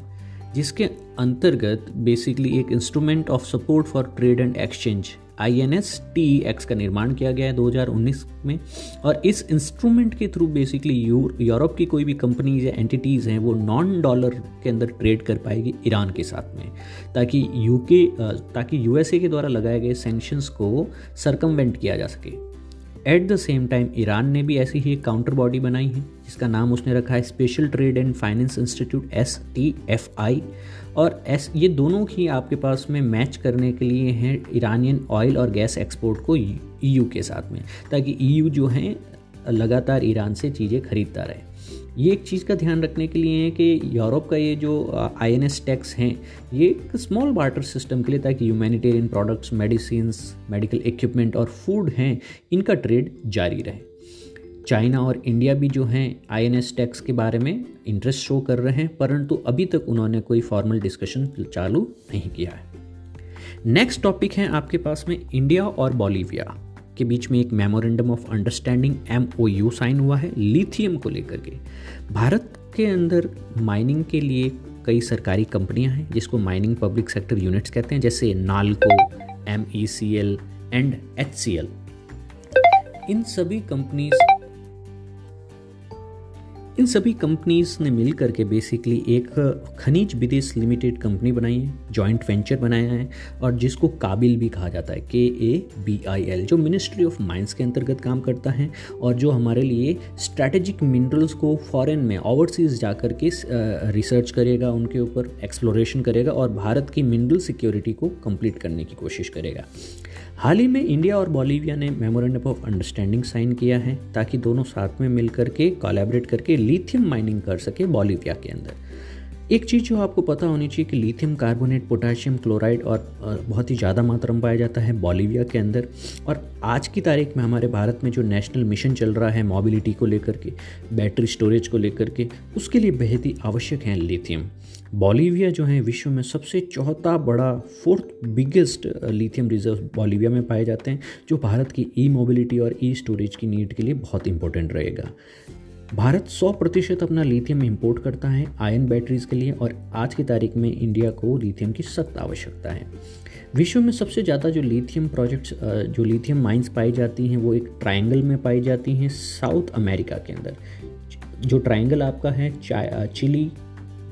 जिसके अंतर्गत बेसिकली एक instrument of support for trade and exchange I N S T x का निर्माण किया गया है 2019 में। और इस इंस्ट्रूमेंट के थ्रू बेसिकली यूरोप की कोई भी कंपनीज़ या एंटिटीज़ हैं, वो नॉन डॉलर के अंदर ट्रेड कर पाएगी ईरान के साथ में। ताकि यूके ताकि यूएसए के द्वारा लगाए गए सेंक्शंस को सरकमवेंट किया जा सके। At the same time Iran ने भी ऐसी ही एक काउंटर बॉडी बनाई है। जिसका नाम उसने रखा है special trade and finance institute S T F I और एस ये दोनों ही आपके पास में मैच करने के लिए हैं ईरानियन ऑयल और गैस एक्सपोर्ट को ईयू के साथ में, ताकि ईयू जो हैं, लगातार ईरान से चीज़ें खरीदता रहे। ये एक चीज़ का ध्यान रखने के लिए है कि यूरोप का ये जो आई एन एस टैक्स हैं, ये एक स्मॉल बार्टर सिस्टम के लिए, ताकि humanitarian products medicine medical equipment और फ़ूड हैं, इनका ट्रेड जारी रहे। चाइना और इंडिया भी जो हैं आई एन एस टैक्स के बारे में इंटरेस्ट शो कर रहे हैं, परंतु अभी तक उन्होंने कोई फॉर्मल डिस्कशन चालू नहीं किया है। नेक्स्ट टॉपिक है आपके पास में इंडिया और बॉलीविया। के बीच में एक memorandum of understanding M sign हुआ है लिथियम को लेकर के। भारत के अंदर माइनिंग के लिए कई सरकारी कंपनियाँ हैं, जिसको माइनिंग पब्लिक सेक्टर यूनिट्स कहते हैं, जैसे NALCO M E C L and H C L इन सभी कंपनीज़ इन सभी कंपनीज़ ने मिल करके बेसिकली एक खनिज विदेश लिमिटेड कंपनी बनाई है जॉइंट वेंचर बनाया है, और जिसको काबिल भी कहा जाता है के ए बी आई एल जो मिनिस्ट्री ऑफ़ माइंस के अंतर्गत काम करता है, और जो हमारे लिए स्ट्रैटेजिक मिनरल्स को फॉरेन में ओवरसीज जा कर के रिसर्च करेगा, उनके ऊपर एक्सप्लोरेशन करेगा, और भारत की मिनरल सिक्योरिटी को कंप्लीट करने की कोशिश करेगा। हाल ही में इंडिया और बॉलीविया ने मेमोरेंडम ऑफ़ अंडरस्टैंडिंग साइन किया है ताकि दोनों साथ में मिल करके कोलैबोरेट करके लिथियम माइनिंग कर सके बॉलीविया के अंदर। एक चीज़ जो आपको पता होनी चाहिए कि लिथियम कार्बोनेट पोटाशियम क्लोराइड और बहुत ही ज़्यादा मात्रा में पाया जाता है बॉलीविया के अंदर। और आज की तारीख में हमारे भारत में जो नेशनल मिशन चल रहा है मोबिलिटी को लेकर के बैटरी स्टोरेज को लेकर के, उसके लिए बेहद ही आवश्यक है लिथियम बॉलीविया जो है विश्व में सबसे चौथा बड़ा fourth biggest lithium reserve Bolivia में पाए जाते हैं, जो भारत की ई मोबिलिटी और ई स्टोरेज की नीड के लिए बहुत इंपॉर्टेंट रहेगा। भारत 100 प्रतिशत अपना लिथियम इंपोर्ट करता है आयन बैटरीज के लिए और आज की तारीख में इंडिया को लिथियम की सख्त आवश्यकता है। विश्व में सबसे ज़्यादा जो लिथियम प्रोजेक्ट्स जो लिथियम माइंस पाई जाती हैं, वो एक ट्रायंगल में पाई जाती हैं साउथ अमेरिका के अंदर। जो ट्रायंगल आपका है चिली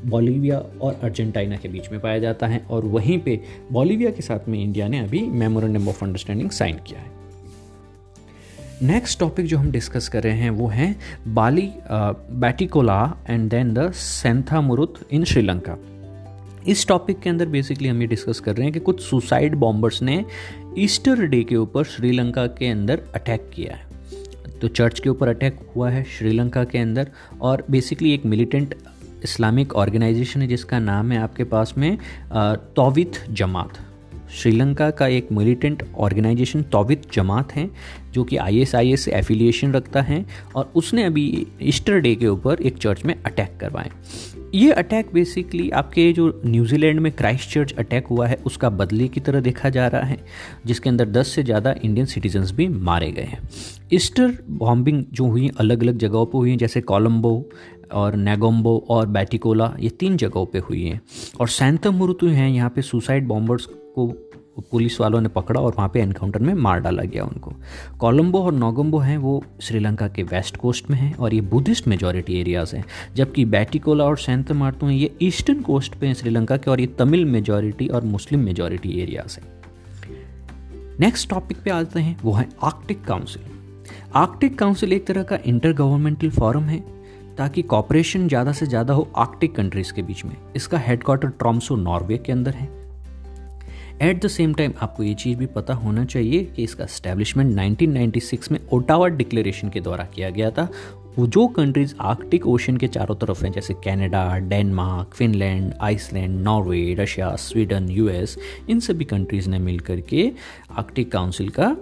बॉलीविया और अर्जेंटीना के बीच में पाया जाता है और वहीं पे बॉलीविया के साथ में इंडिया ने अभी मेमोरेंडम ऑफ़ अंडरस्टैंडिंग साइन किया है। नेक्स्ट टॉपिक जो हम डिस्कस कर रहे हैं वो है बाली बैटिकोला एंड देन द सेंथा मुरुत इन श्रीलंका। इस टॉपिक के अंदर बेसिकली हम ये डिस्कस कर रहे हैं कि कुछ सुसाइड बॉम्बर्स ने ईस्टर डे के ऊपर श्रीलंका के अंदर अटैक किया है। तो चर्च के ऊपर अटैक हुआ है श्रीलंका के अंदर और बेसिकली एक मिलिटेंट इस्लामिक ऑर्गेनाइजेशन है, जिसका नाम है आपके पास में तोवित जमात। श्रीलंका का एक मिलिटेंट ऑर्गेनाइजेशन तोवित जमात है, जो कि आई एस एफिलिएशन रखता है, और उसने अभी ईस्टर डे के ऊपर एक चर्च में अटैक करवाए। ये अटैक बेसिकली आपके जो न्यूजीलैंड में क्राइस्ट चर्च अटैक हुआ है, उसका बदले की तरह देखा जा रहा है, जिसके अंदर 10 से ज़्यादा इंडियन सिटीजन्स भी मारे गए हैं। ईस्टर बॉम्बिंग जो हुई अलग अलग जगहों पर हुई, जैसे कोलंबो और नेगोम्बो और बैटिकोला ये तीन जगहों पे हुई हैं। और सैंतम मुरुतु हैं, यहाँ पे सुसाइड बॉम्बर्स को पुलिस वालों ने पकड़ा और वहाँ पे एनकाउंटर में मार डाला गया उनको। कोलंबो और नोगम्बो हैं, वो श्रीलंका के वेस्ट कोस्ट में हैं और ये बुद्धिस्ट मेजॉरिटी एरियाज़ हैं। जबकि बैटिकोला और सेंत मार्तो हैं, ये ईस्टर्न कोस्ट पे हैं श्रीलंका के और ये तमिल मेजॉरिटी और मुस्लिम मेजॉरिटी एरियाज़ हैं। नेक्स्ट टॉपिक पे आते हैं, वो है आर्कटिक काउंसिल आर्कटिक काउंसिल एक तरह का इंटर गवर्नमेंटल फॉरम है ताकि कॉपरेशन ज़्यादा से ज़्यादा हो आर्कटिक कंट्रीज़ के बीच में। इसका हेडक्वार्टर ट्रॉम्सो नॉर्वे के अंदर है। एट द सेम टाइम आपको ये चीज़ भी पता होना चाहिए कि इसका स्टैब्लिशमेंट 1996 में ओटावा डिक्लेरेशन के द्वारा किया गया था। वो जो कंट्रीज़ आर्कटिक ओशन के चारों तरफ़ हैं, जैसे Canada Denmark Finland Iceland Norway Russia Sweden US इन सभी कंट्रीज़ ने मिल करके आर्कटिक काउंसिल का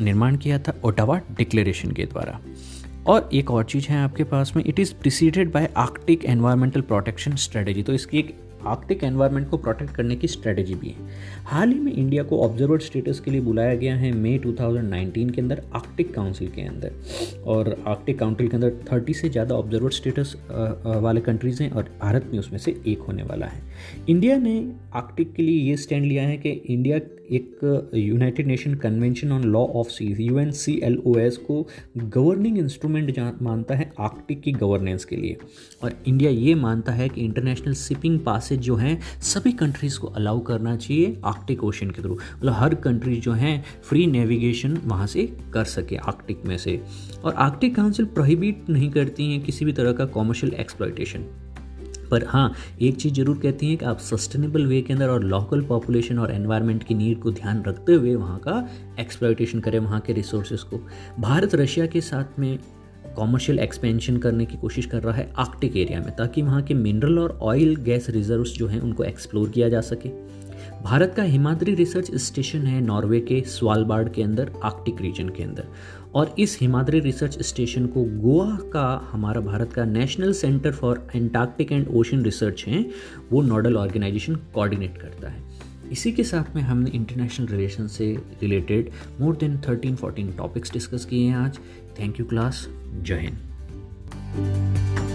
निर्माण किया था ओटावा डिक्लेरेशन के द्वारा। और एक और चीज़ है आपके पास में it is preceded by Arctic environmental protection strategy तो इसकी एक आर्कटिक एनवायरनमेंट को प्रोटेक्ट करने की स्ट्रेटेजी भी है। हाल ही में इंडिया को ऑब्जर्वर स्टेटस के लिए बुलाया गया है मई 2019 के अंदर आर्कटिक काउंसिल के अंदर। और आर्कटिक काउंसिल के अंदर 30 से ज़्यादा ऑब्जर्वर स्टेटस वाले कंट्रीज़ हैं और भारत में उसमें से एक होने वाला है। इंडिया ने आर्कटिक के लिए ये स्टैंड लिया है कि इंडिया एक United Nation convention on law of seas U N C L O S को गवर्निंग इंस्ट्रूमेंट मानता है आर्कटिक की गवर्नेंस के लिए। और इंडिया ये मानता है कि इंटरनेशनल शिपिंग पासेज जो हैं, सभी कंट्रीज़ को अलाउ करना चाहिए आर्कटिक ओशन के थ्रू मतलब हर कंट्रीज़ जो हैं फ्री नेविगेशन वहाँ से कर सके आर्कटिक में से। और आर्कटिक काउंसिल प्रोहिबिट नहीं करती हैं किसी भी तरह का कॉमर्शियल एक्सप्लाइटेशन पर हाँ एक चीज़ ज़रूर कहती हैं कि आप सस्टेनेबल वे के अंदर और लोकल पॉपुलेशन और एनवायरनमेंट की नीड को ध्यान रखते हुए वहाँ का एक्सप्लाइटेशन करें, वहाँ के रिसोर्सेज को। भारत रशिया के साथ में कॉमर्शियल एक्सपेंशन करने की कोशिश कर रहा है आर्कटिक एरिया में, ताकि वहाँ के मिनरल और ऑयल गैस रिजर्व्स जो हैं उनको एक्सप्लोर किया जा सके। भारत का हिमाद्री रिसर्च स्टेशन है नॉर्वे के, स्वालबार्ड के अंदर आर्कटिक रीजन के अंदर। और इस हिमाद्री रिसर्च स्टेशन को गोवा का हमारा भारत का national centre for Antarctic and ocean research है, वो नोडल ऑर्गेनाइजेशन कोऑर्डिनेट करता है। इसी के साथ में हमने इंटरनेशनल रिलेशन से related more than thirteen fourteen topics discuss किए हैं आज। Thank you class. जय हिंद।